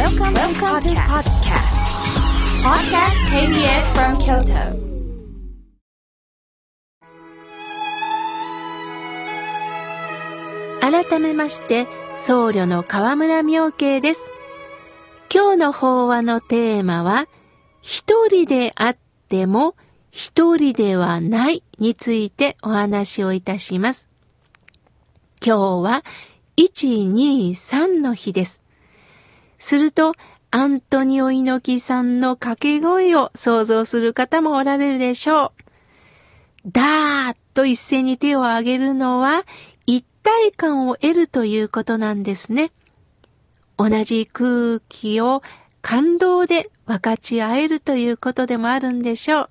Welcome, Welcome to podcast. Podcast KBS from Kyoto. 改めまして、僧侶の河村明慶です。今日の法話のテーマは、一人であっても一人ではないについてお話をいたします。今日は123の日です。すると、アントニオ猪木さんの掛け声を想像する方もおられるでしょう。だーっと一斉に手を挙げるのは一体感を得るということなんですね。同じ空気を感動で分かち合えるということでもあるんでしょう。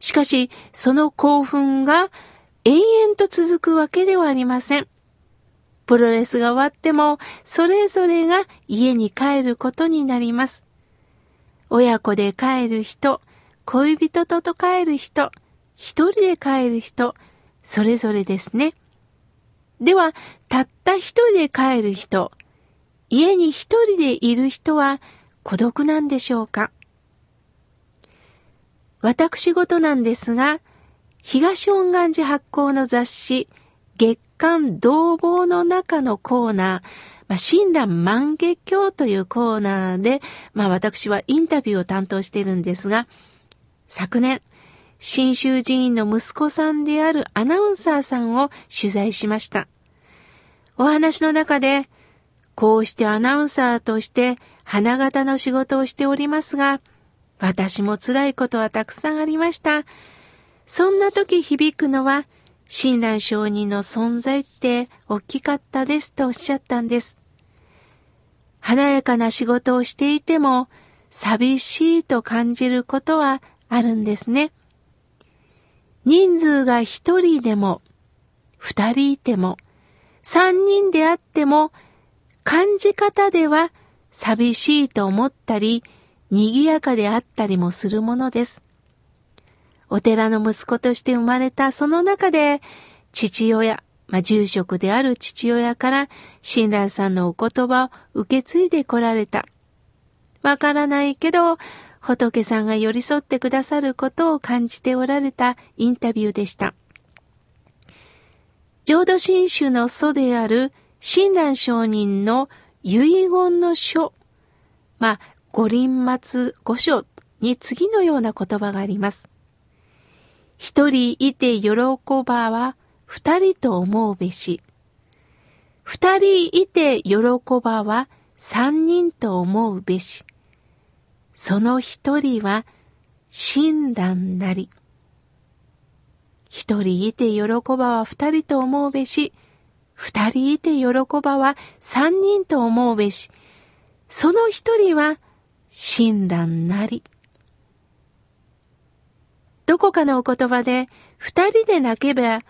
しかし、その興奮が永遠と続くわけではありません。プロレスが終わっても、それぞれが家に帰ることになります。親子で帰る人、恋人とと帰る人、一人で帰る人、それぞれですね。では、たった一人で帰る人、家に一人でいる人は孤独なんでしょうか？私事なんですが、東恩願寺発行の雑誌、月刊同房の中のコーナー、まあ、親鸞万華鏡というコーナーで、まあ私はインタビューを担当しているんですが、昨年、新州寺院の息子さんであるアナウンサーさんを取材しました。お話の中で、こうしてアナウンサーとして花形の仕事をしておりますが、私も辛いことはたくさんありました。そんな時響くのは、親鸞上人の存在って大きかったですとおっしゃったんです。華やかな仕事をしていても、寂しいと感じることはあるんですね。人数が一人でも、二人いても、三人であっても、感じ方では寂しいと思ったり、賑やかであったりもするものです。お寺の息子として生まれたその中で、父親、まあ、住職である父親から親鸞さんのお言葉を受け継いでこられた。わからないけど、仏さんが寄り添ってくださることを感じておられたインタビューでした。浄土真宗の祖である親鸞上人の遺言の書、まあ、五輪末五書に次のような言葉があります。一人いて喜ばは二人と思うべし。二人いて喜ばは三人と思うべし。その一人は親鸞なり。一人いて喜ばは二人と思うべし。二人いて喜ばは三人と思うべし。その一人は親鸞なり。どこかのお言葉で、二人で泣けば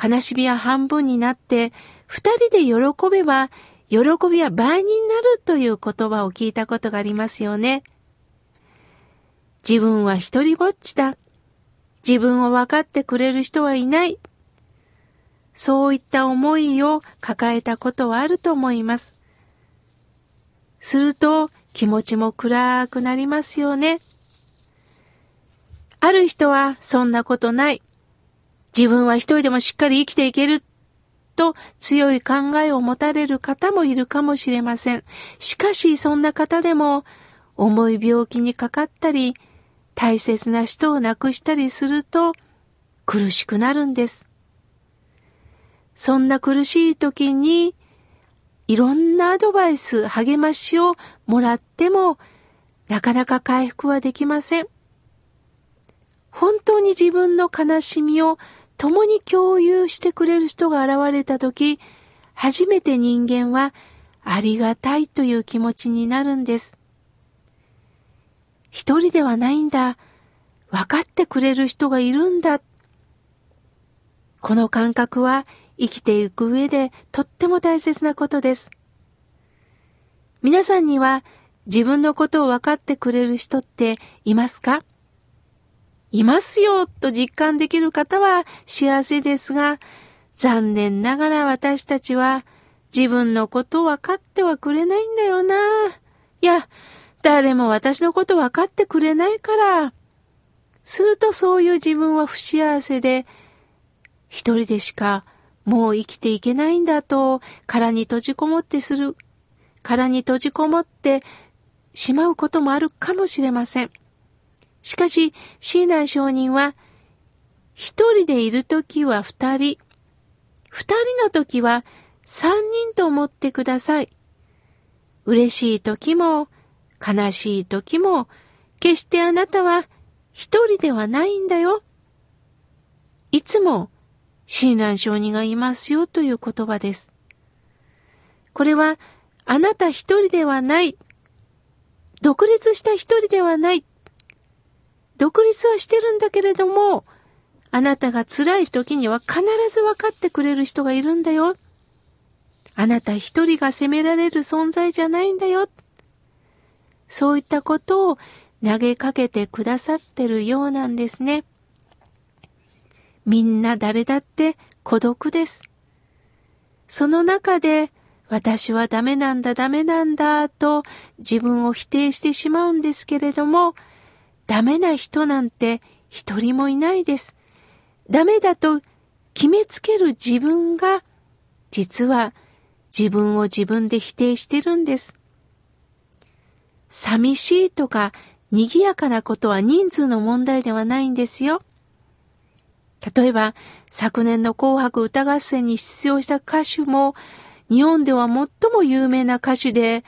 悲しみは半分になって、二人で喜べば喜びは倍になるという言葉を聞いたことがありますよね。自分は一人ぼっちだ。自分を分かってくれる人はいない。そういった思いを抱えたことはあると思います。すると気持ちも暗くなりますよね。ある人はそんなことない。自分は一人でもしっかり生きていけると強い考えを持たれる方もいるかもしれません。しかしそんな方でも重い病気にかかったり大切な人を亡くしたりすると苦しくなるんです。そんな苦しい時にいろんなアドバイス、励ましをもらってもなかなか回復はできません。本当に自分の悲しみを共に共有してくれる人が現れた時、初めて人間はありがたいという気持ちになるんです。一人ではないんだ。分かってくれる人がいるんだ。この感覚は生きていく上でとっても大切なことです。皆さんには自分のことを分かってくれる人っていますか？いますよと実感できる方は幸せですが、残念ながら私たちは自分のことを分かってはくれないんだよな。いや、誰も私のこと分かってくれないから。するとそういう自分は不幸せで、一人でしかもう生きていけないんだと、殻に閉じこもってする、殻に閉じこもってしまうこともあるかもしれません。しかし、親鸞上人は、一人でいるときは二人、二人のときは三人と思ってください。嬉しいときも、悲しいときも、決してあなたは一人ではないんだよ。いつも親鸞上人がいますよという言葉です。これは、あなた一人ではない。独立した一人ではない。独立はしてるんだけれども、あなたが辛い時には必ず分かってくれる人がいるんだよ。あなた一人が責められる存在じゃないんだよ。そういったことを投げかけてくださってるようなんですね。みんな誰だって孤独です。その中で私はダメなんだダメなんだと自分を否定してしまうんですけれども、ダメな人なんて一人もいないです。ダメだと決めつける自分が実は自分を自分で否定してるんです。寂しいとか賑やかなことは人数の問題ではないんですよ。例えば、昨年の紅白歌合戦に出場した歌手も、日本では最も有名な歌手で、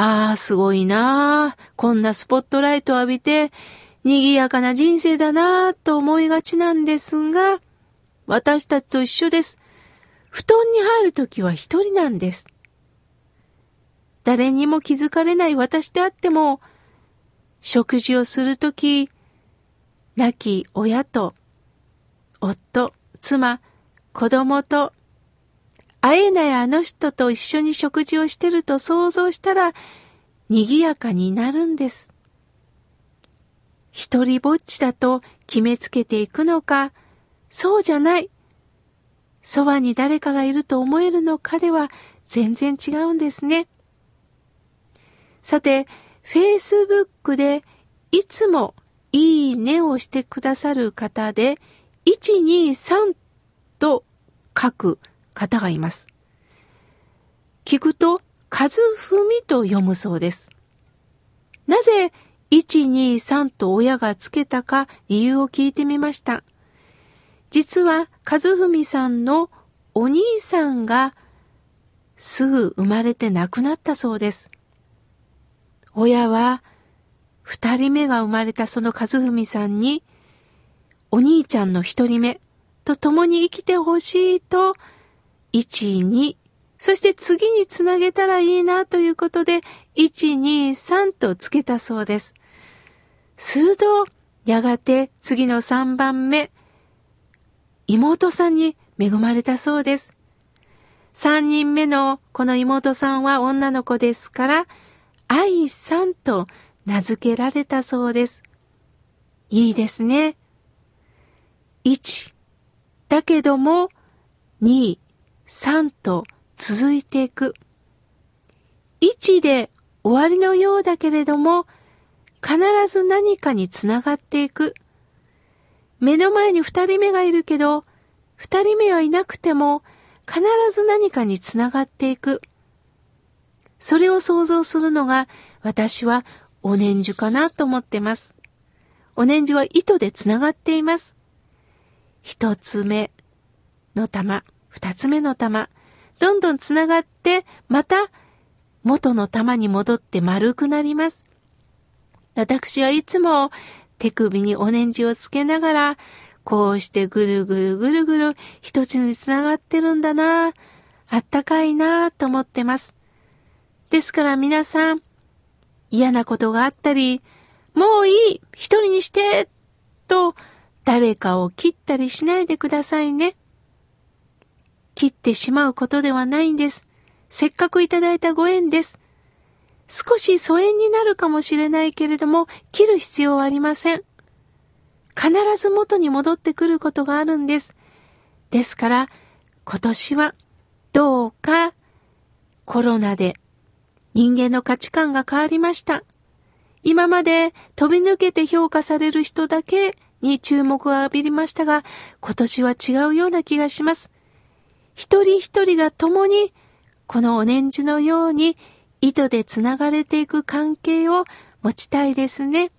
ああ、すごいなあ、こんなスポットライトを浴びて、賑やかな人生だなあ、と思いがちなんですが、私たちと一緒です。布団に入るときは一人なんです。誰にも気づかれない私であっても、食事をするとき、亡き親と夫、妻、子供と、会えないあの人と一緒に食事をしてると想像したら、賑やかになるんです。一人ぼっちだと決めつけていくのか、そうじゃない。そばに誰かがいると思えるのかでは全然違うんですね。さて、Facebook でいつもいいねをしてくださる方で、123と書く方がいます。聞くと、和文と読むそうです。なぜ123と親がつけたか理由を聞いてみました。実は和文さんのお兄さんがすぐ生まれて亡くなったそうです。親は二人目が生まれたその和文さんにお兄ちゃんの一人目と共に生きてほしいと、1、2、そして次につなげたらいいなということで、1、2、3とつけたそうです。すると、やがて次の3番目、妹さんに恵まれたそうです。3人目のこの妹さんは女の子ですから、愛さんと名付けられたそうです。いいですね。1だけども2、3と続いていく。1で終わりのようだけれども必ず何かにつながっていく。目の前に二人目がいるけど二人目はいなくても必ず何かにつながっていく。それを想像するのが私はお念珠かなと思ってます。お念珠は糸でつながっています。一つ目の玉、二つ目の玉、どんどんつながって、また元の玉に戻って丸くなります。私はいつも手首にお念珠をつけながら、こうしてぐるぐるぐるぐる一つにつながってるんだなあったかいなと思ってます。ですから皆さん、嫌なことがあったり、もういい一人にしてと誰かを切ったりしないでくださいね。切ってしまうことではないんです。せっかくいただいたご縁です。少し疎遠になるかもしれないけれども、切る必要はありません。必ず元に戻ってくることがあるんです。ですから、今年はどうかコロナで人間の価値観が変わりました。今まで飛び抜けて評価される人だけに注目を浴びりましたが、今年は違うような気がします。一人一人が共に、このお念じのように、糸でつながれていく関係を持ちたいですね。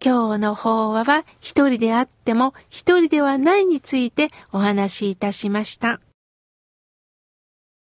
今日の法話は一人であっても一人ではないについてお話しいたしました。